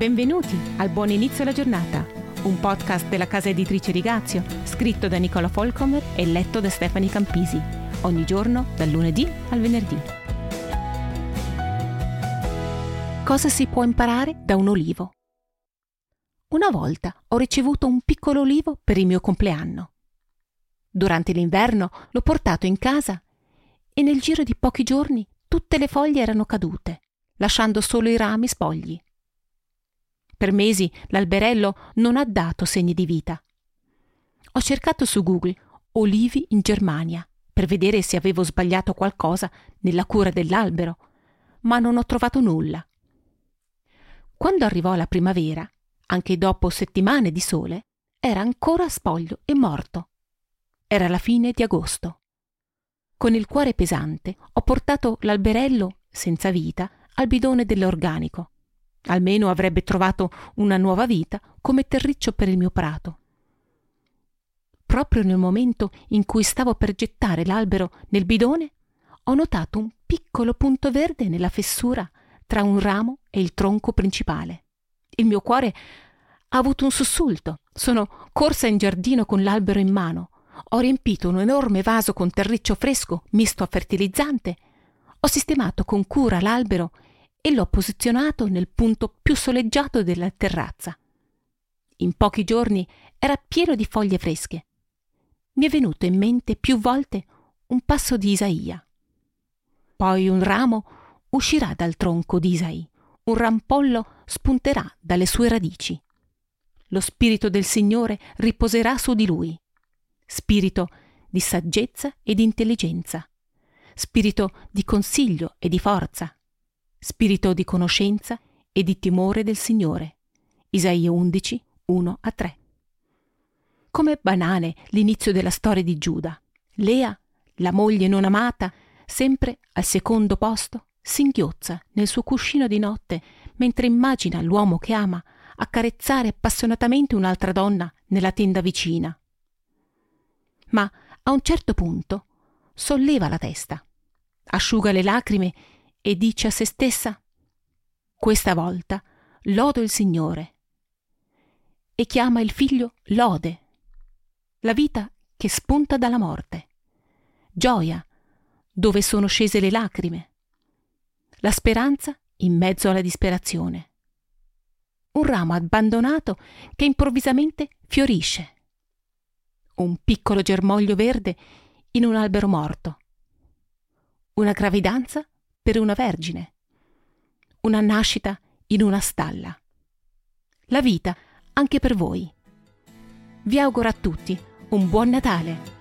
Benvenuti al Buon Inizio alla Giornata, un podcast della casa editrice Rigazio, scritto da Nicola Folcomer e letto da Stefani Campisi, ogni giorno dal lunedì al venerdì. Cosa si può imparare da un olivo? Una volta ho ricevuto un piccolo olivo per il mio compleanno. Durante l'inverno l'ho portato in casa e nel giro di pochi giorni tutte le foglie erano cadute, lasciando solo i rami spogli. Per mesi l'alberello non ha dato segni di vita. Ho cercato su Google olivi in Germania per vedere se avevo sbagliato qualcosa nella cura dell'albero, ma non ho trovato nulla. Quando arrivò la primavera, anche dopo settimane di sole, era ancora spoglio e morto. Era la fine di agosto. Con il cuore pesante ho portato l'alberello senza vita al bidone dell'organico Almeno avrebbe trovato una nuova vita come terriccio per il mio prato. Proprio nel momento in cui stavo per gettare l'albero nel bidone, ho notato un piccolo punto verde nella fessura tra un ramo e il tronco principale. Il mio cuore ha avuto un sussulto. Sono corsa in giardino con l'albero in mano. Ho riempito un enorme vaso con terriccio fresco misto a fertilizzante. Ho sistemato con cura l'albero e l'ho posizionato nel punto più soleggiato della terrazza. In pochi giorni era pieno di foglie fresche. Mi è venuto in mente più volte un passo di Isaia. Poi un ramo uscirà dal tronco di Isai, un rampollo spunterà dalle sue radici. Lo spirito del Signore riposerà su di lui. Spirito di saggezza e di intelligenza, spirito di consiglio e di forza, spirito di conoscenza e di timore del Signore. Isaia 11, 1 a 3. Come banale l'inizio della storia di Giuda. Lea, la moglie non amata, sempre al secondo posto, singhiozza nel suo cuscino di notte mentre immagina l'uomo che ama accarezzare appassionatamente un'altra donna nella tenda vicina. Ma a un certo punto solleva la testa, asciuga le lacrime e dice a se stessa Questa volta lodo il Signore. E chiama il figlio lode, la vita che spunta dalla morte, gioia dove sono scese le lacrime, la speranza in mezzo alla disperazione, un ramo abbandonato che improvvisamente fiorisce, un piccolo germoglio verde in un albero morto, una gravidanza per una vergine, una nascita in una stalla. La vita anche per voi. Vi auguro a tutti un buon Natale.